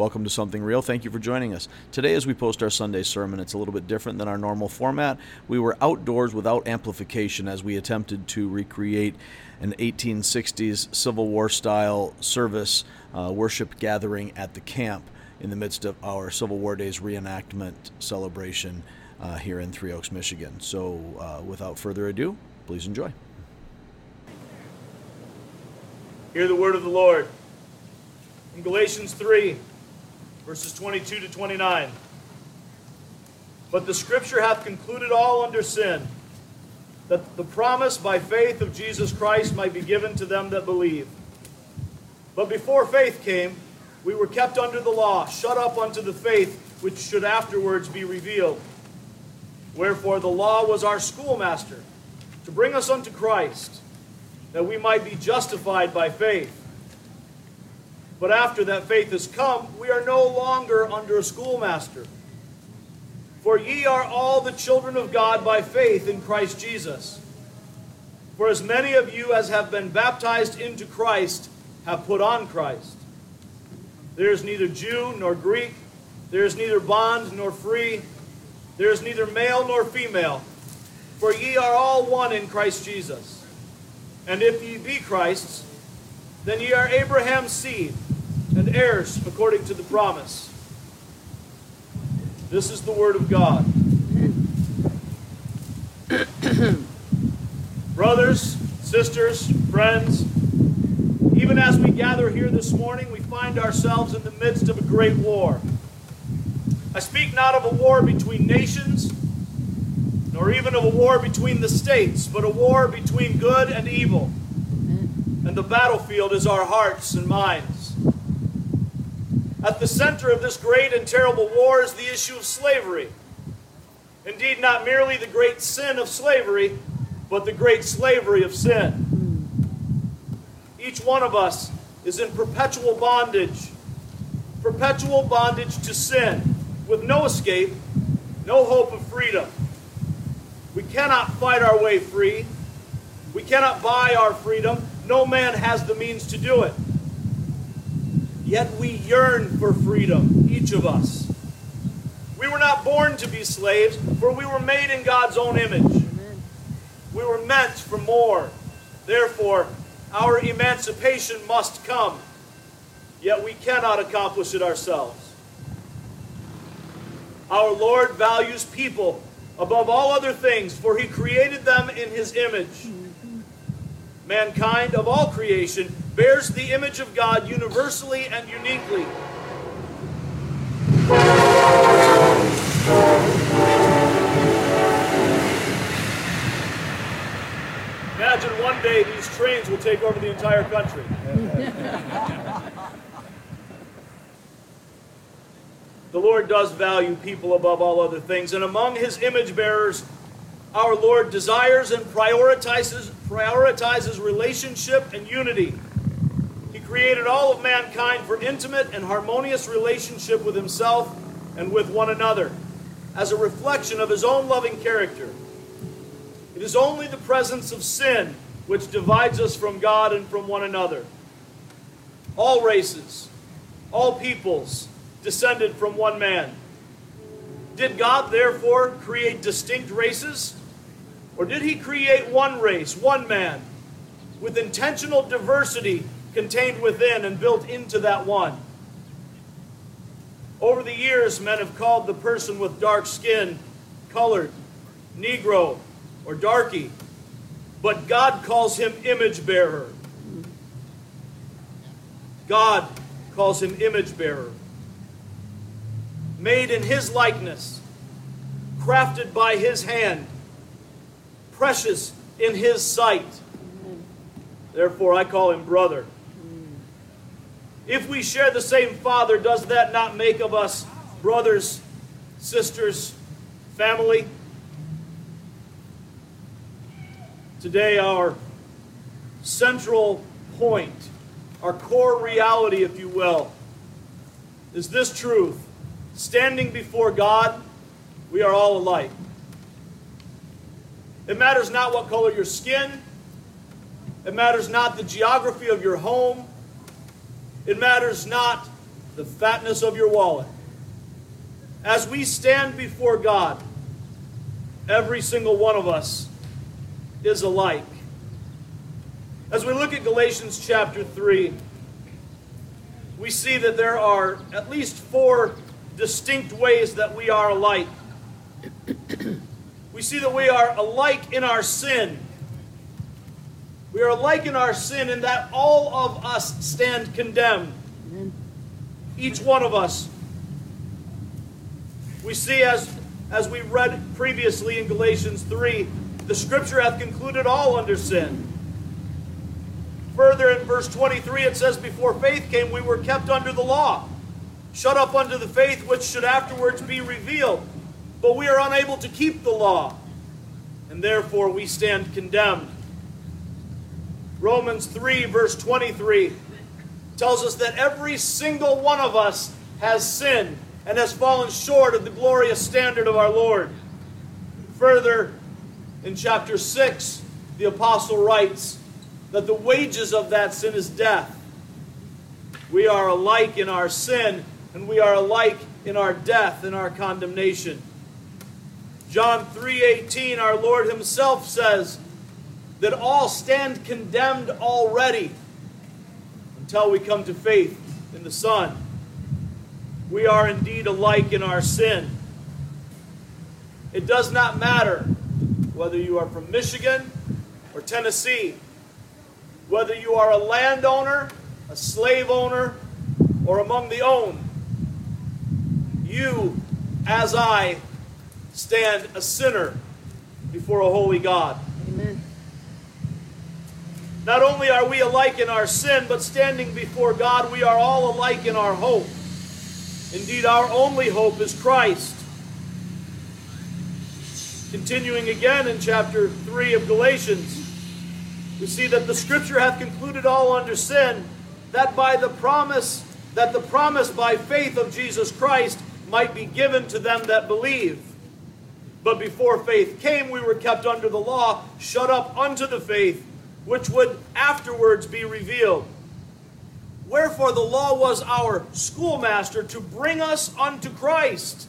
Welcome to Something Real. Thank you for joining us. Today, as we post our Sunday sermon, it's a little bit different than our normal format. We were outdoors without amplification as we attempted to recreate an 1860s Civil War style service uh, worship gathering at the camp in the midst of our Civil War Days reenactment celebration uh, here in Three Oaks, Michigan. So, uh, without further ado, please enjoy. Hear the word of the Lord. In Galatians 3, verses 22 to 29. But the scripture hath concluded all under sin, that the promise by faith of Jesus Christ might be given to them that believe. But before faith came, we were kept under the law, shut up unto the faith which should afterwards be revealed. Wherefore the law was our schoolmaster, to bring us unto Christ, that we might be justified by faith. But after that faith has come, we are no longer under a schoolmaster. For ye are all the children of God by faith in Christ Jesus. For as many of you as have been baptized into Christ have put on Christ. There is neither Jew nor Greek, there is neither bond nor free, there is neither male nor female, for ye are all one in Christ Jesus. And if ye be Christ's, then ye are Abraham's seed and heirs according to the promise. This is the word of God. Brothers, sisters, friends, even as we gather here this morning, we find ourselves in the midst of a great war. I speak not of a war between nations, nor even of a war between the states, but a war between good and evil. And the battlefield is our hearts and minds. At the center of this great and terrible war is the issue of slavery. Indeed, not merely the great sin of slavery, but the great slavery of sin. Each one of us is in perpetual bondage, perpetual bondage to sin, with no escape, no hope of freedom. We cannot fight our way free. We cannot buy our freedom. No man has the means to do it. Yet we yearn for freedom, each of us. We were not born to be slaves, for we were made in God's own image. We were meant for more. Therefore, our emancipation must come. Yet we cannot accomplish it ourselves. Our Lord values people above all other things, for he created them in his image. Mankind of all creation bears the image of God universally and uniquely. Imagine one day these trains will take over the entire country. the Lord does value people above all other things, and among his image bearers, our Lord desires and prioritizes, prioritizes relationship and unity. He created all of mankind for intimate and harmonious relationship with himself and with one another, as a reflection of his own loving character. It is only the presence of sin which divides us from God and from one another. All races, all peoples descended from one man. Did God therefore create distinct races? Or did he create one race, one man, with intentional diversity contained within and built into that one? Over the years, men have called the person with dark skin colored, Negro, or darky, but God calls him image bearer. God calls him image bearer. Made in his likeness, crafted by his hand, precious in his sight. Therefore, I call him brother. If we share the same Father, does that not make of us brothers, sisters, family? Today, our central point, our core reality, if you will, is this truth. Standing before God, we are all alike. It matters not what color your skin, it matters not the geography of your home, it matters not the fatness of your wallet. As we stand before God, every single one of us is alike. As we look at Galatians chapter 3, we see that there are at least four distinct ways that we are alike. We see that we are alike in our sin. We are alike in our sin in that all of us stand condemned. Each one of us. We see as, as we read previously in Galatians 3, the scripture hath concluded all under sin. Further in verse 23, it says, Before faith came, we were kept under the law, shut up unto the faith which should afterwards be revealed. But we are unable to keep the law, and therefore we stand condemned. Romans 3, verse 23, tells us that every single one of us has sinned and has fallen short of the glorious standard of our Lord. Further, in chapter 6, the apostle writes, that the wages of that sin is death. We are alike in our sin, and we are alike in our death and our condemnation. John 3:18 our Lord himself says that all stand condemned already until we come to faith in the Son. We are indeed alike in our sin. It does not matter whether you are from Michigan or Tennessee whether you are a landowner, a slave owner, or among the owned, you, as I, stand a sinner before a holy God. Amen. Not only are we alike in our sin, but standing before God, we are all alike in our hope. Indeed, our only hope is Christ. Continuing again in chapter 3 of Galatians. We see that the scripture hath concluded all under sin, that by the promise, that the promise by faith of Jesus Christ might be given to them that believe. But before faith came, we were kept under the law, shut up unto the faith, which would afterwards be revealed. Wherefore the law was our schoolmaster to bring us unto Christ,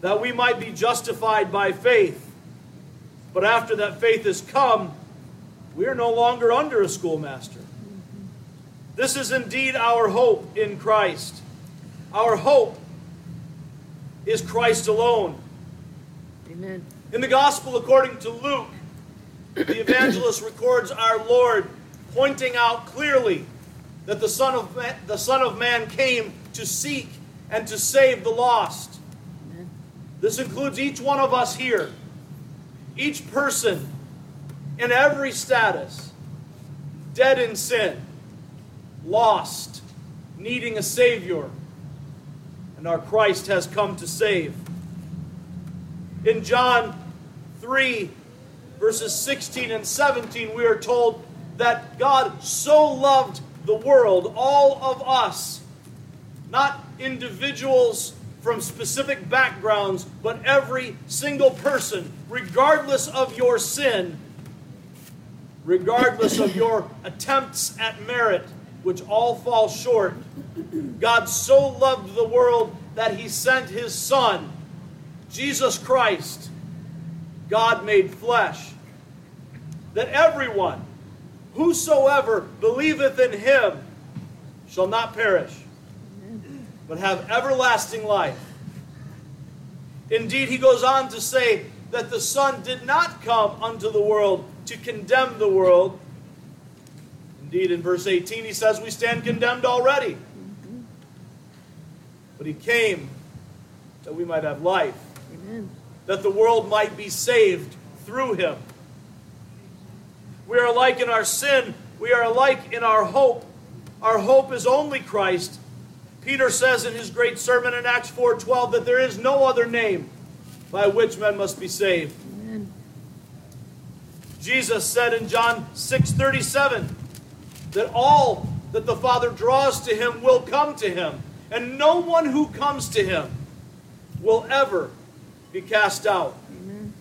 that we might be justified by faith. But after that faith is come, we are no longer under a schoolmaster. This is indeed our hope in Christ. Our hope is Christ alone. Amen. In the gospel according to Luke, the evangelist records our Lord pointing out clearly that the Son of Man, the Son of Man came to seek and to save the lost. Amen. This includes each one of us here. Each person in every status, dead in sin, lost, needing a Savior, and our Christ has come to save. In John 3, verses 16 and 17, we are told that God so loved the world, all of us, not individuals from specific backgrounds, but every single person, regardless of your sin, regardless of your attempts at merit, which all fall short. God so loved the world that he sent his Son, Jesus Christ, God made flesh, that everyone, whosoever believeth in him, shall not perish, but have everlasting life. Indeed, he goes on to say that the Son did not come unto the world to condemn the world. Indeed, in verse 18, he says, We stand condemned already. But he came that we might have life, Amen. that the world might be saved through him. We are alike in our sin, we are alike in our hope. Our hope is only Christ. Peter says in his great sermon in Acts 4:12 that there is no other name by which men must be saved. Jesus said in John 6:37 that all that the Father draws to him will come to him, and no one who comes to him will ever be cast out. Amen.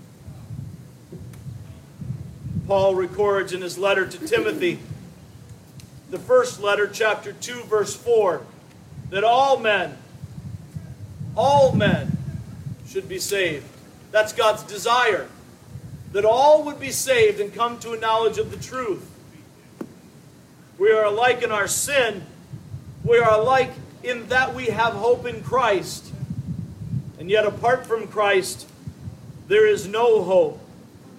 Paul records in his letter to Timothy, the first letter, chapter 2, verse 4, that all men, all men should be saved. That's God's desire. That all would be saved and come to a knowledge of the truth. We are alike in our sin. We are alike in that we have hope in Christ. And yet, apart from Christ, there is no hope.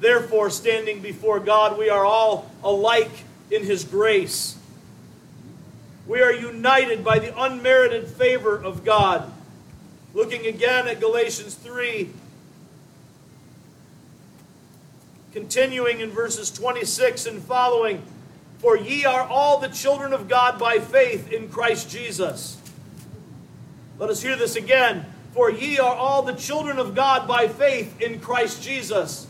Therefore, standing before God, we are all alike in His grace. We are united by the unmerited favor of God. Looking again at Galatians 3, continuing in verses 26 and following For ye are all the children of God by faith in Christ Jesus. Let us hear this again. For ye are all the children of God by faith in Christ Jesus.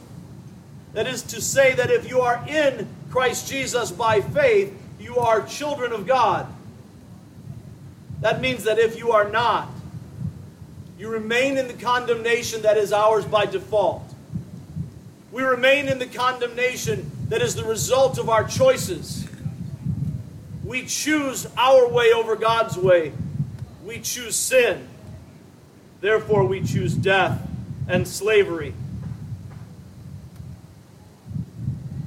That is to say, that if you are in Christ Jesus by faith, you are children of God. That means that if you are not, you remain in the condemnation that is ours by default. We remain in the condemnation that is the result of our choices. We choose our way over God's way. We choose sin. Therefore, we choose death and slavery.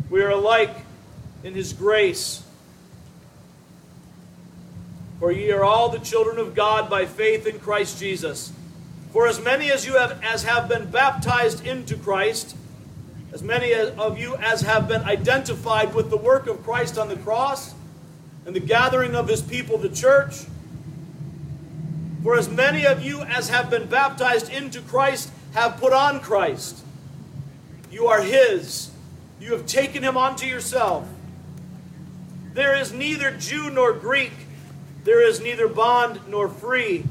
We are alike in His grace. For ye are all the children of God by faith in Christ Jesus. For as many as you have as have been baptized into Christ, as many of you as have been identified with the work of Christ on the cross and the gathering of his people, the church, for as many of you as have been baptized into Christ have put on Christ. You are his. You have taken him onto yourself. There is neither Jew nor Greek. There is neither bond nor free.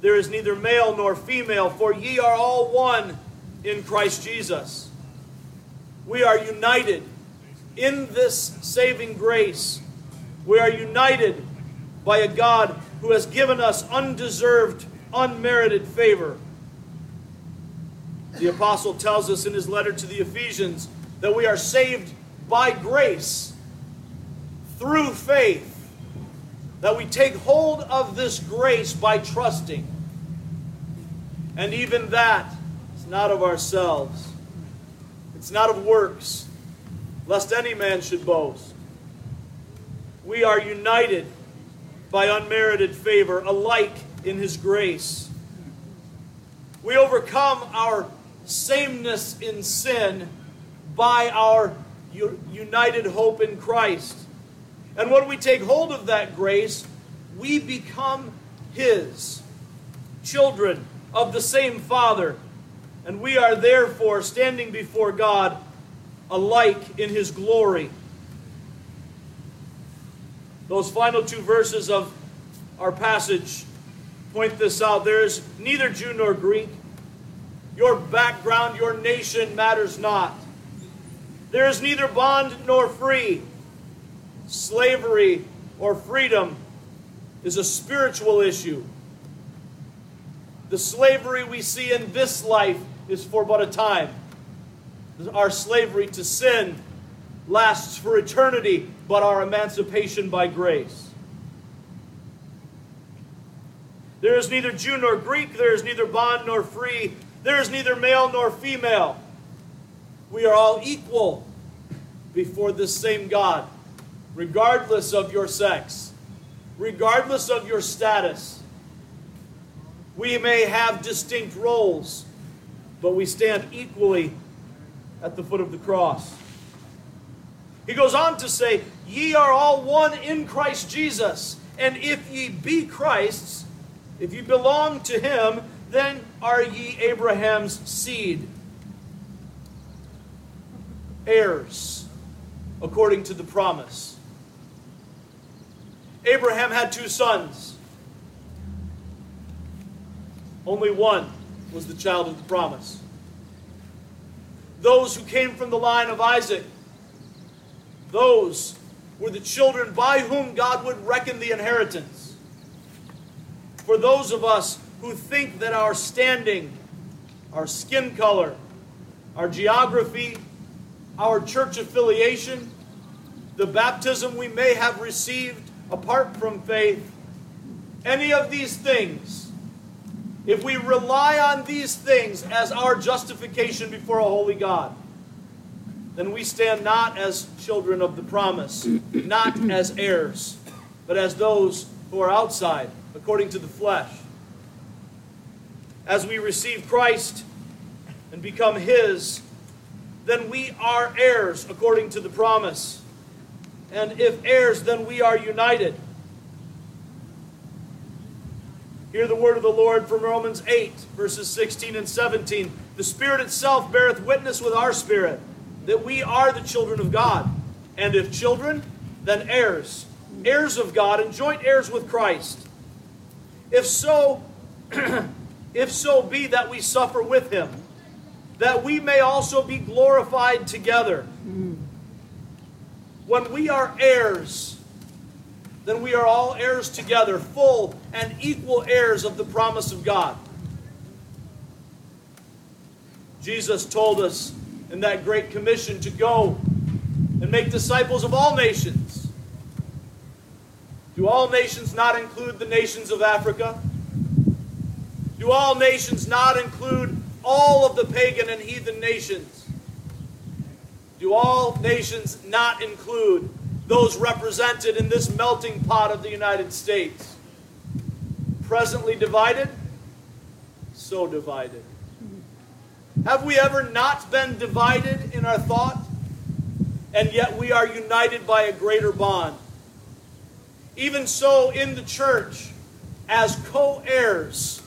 There is neither male nor female, for ye are all one in Christ Jesus. We are united in this saving grace. We are united by a God who has given us undeserved, unmerited favor. The apostle tells us in his letter to the Ephesians that we are saved by grace through faith, that we take hold of this grace by trusting. And even that is not of ourselves, it's not of works, lest any man should boast. We are united by unmerited favor, alike in His grace. We overcome our sameness in sin by our united hope in Christ. And when we take hold of that grace, we become His children of the same Father. And we are therefore standing before God alike in His glory. Those final two verses of our passage point this out. There is neither Jew nor Greek. Your background, your nation matters not. There is neither bond nor free. Slavery or freedom is a spiritual issue. The slavery we see in this life is for but a time. Our slavery to sin lasts for eternity, but our emancipation by grace. There is neither Jew nor Greek, there is neither bond nor free, there is neither male nor female. We are all equal before this same God, regardless of your sex, regardless of your status. We may have distinct roles, but we stand equally at the foot of the cross. He goes on to say, Ye are all one in Christ Jesus. And if ye be Christ's, if you belong to him, then are ye Abraham's seed, heirs, according to the promise. Abraham had two sons. Only one was the child of the promise. Those who came from the line of Isaac those were the children by whom God would reckon the inheritance. For those of us who think that our standing, our skin color, our geography, our church affiliation, the baptism we may have received apart from faith, any of these things, if we rely on these things as our justification before a holy God, then we stand not as children of the promise, not as heirs, but as those who are outside, according to the flesh. As we receive Christ and become His, then we are heirs according to the promise. And if heirs, then we are united. Hear the word of the Lord from Romans 8, verses 16 and 17. The Spirit itself beareth witness with our spirit that we are the children of God. And if children, then heirs, heirs of God, and joint heirs with Christ. If so, if so be that we suffer with him, that we may also be glorified together. When we are heirs, then we are all heirs together, full and equal heirs of the promise of God. Jesus told us in that great commission to go and make disciples of all nations. Do all nations not include the nations of Africa? Do all nations not include all of the pagan and heathen nations? Do all nations not include those represented in this melting pot of the United States. Presently divided, so divided. Have we ever not been divided in our thought? And yet we are united by a greater bond. Even so, in the church, as co heirs,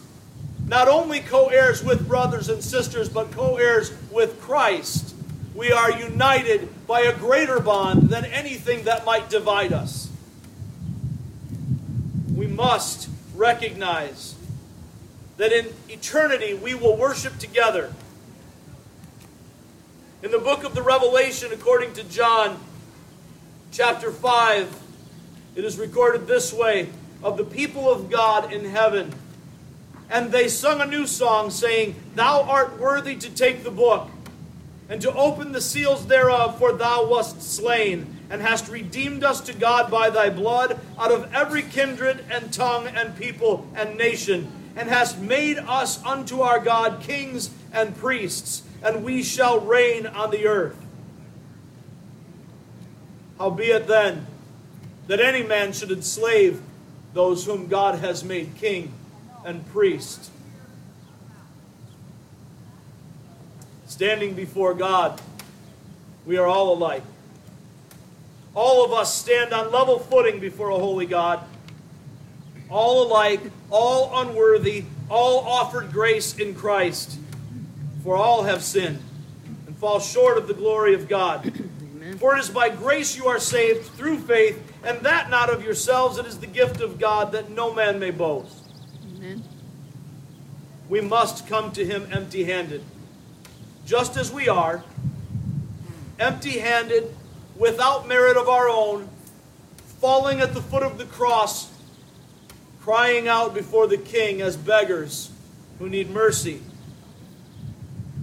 not only co heirs with brothers and sisters, but co heirs with Christ we are united by a greater bond than anything that might divide us. We must recognize that in eternity we will worship together. In the book of the Revelation, according to John chapter 5, it is recorded this way of the people of God in heaven. And they sung a new song, saying, Thou art worthy to take the book and to open the seals thereof, for thou wast slain, and hast redeemed us to God by thy blood out of every kindred and tongue and people and nation, and hast made us unto our God kings and priests, and we shall reign on the earth. Howbeit then, that any man should enslave those whom God has made king and priest Standing before God, we are all alike. All of us stand on level footing before a holy God. All alike, all unworthy, all offered grace in Christ. For all have sinned and fall short of the glory of God. Amen. For it is by grace you are saved through faith, and that not of yourselves, it is the gift of God that no man may boast. Amen. We must come to him empty handed just as we are, empty handed, without merit of our own, falling at the foot of the cross, crying out before the King as beggars who need mercy.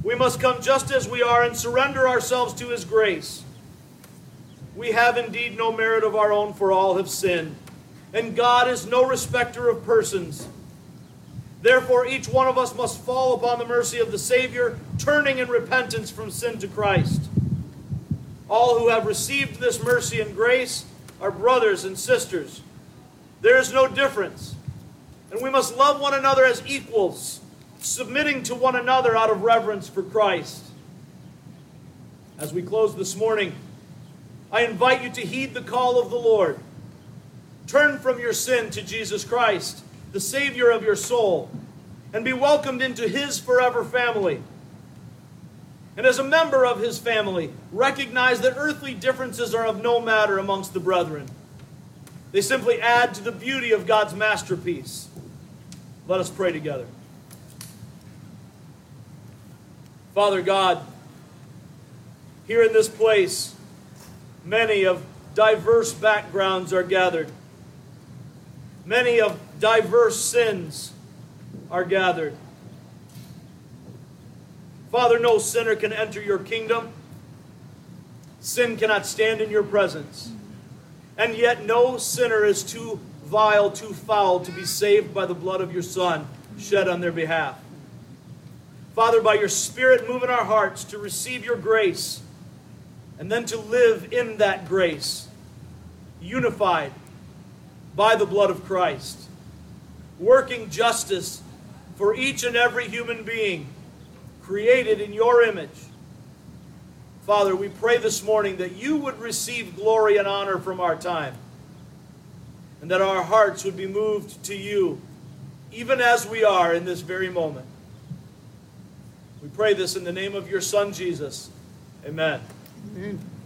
We must come just as we are and surrender ourselves to His grace. We have indeed no merit of our own, for all have sinned. And God is no respecter of persons. Therefore, each one of us must fall upon the mercy of the Savior, turning in repentance from sin to Christ. All who have received this mercy and grace are brothers and sisters. There is no difference. And we must love one another as equals, submitting to one another out of reverence for Christ. As we close this morning, I invite you to heed the call of the Lord. Turn from your sin to Jesus Christ the Savior of your soul, and be welcomed into His forever family. And as a member of His family, recognize that earthly differences are of no matter amongst the brethren. They simply add to the beauty of God's masterpiece. Let us pray together. Father God, here in this place, many of diverse backgrounds are gathered. Many of diverse sins are gathered. Father, no sinner can enter your kingdom. Sin cannot stand in your presence. And yet, no sinner is too vile, too foul to be saved by the blood of your Son shed on their behalf. Father, by your Spirit, move in our hearts to receive your grace and then to live in that grace, unified by the blood of Christ, working justice for each and every human being created in your image. Father, we pray this morning that you would receive glory and honor from our time, and that our hearts would be moved to you, even as we are in this very moment. We pray this in the name of your Son, Jesus. Amen. Amen.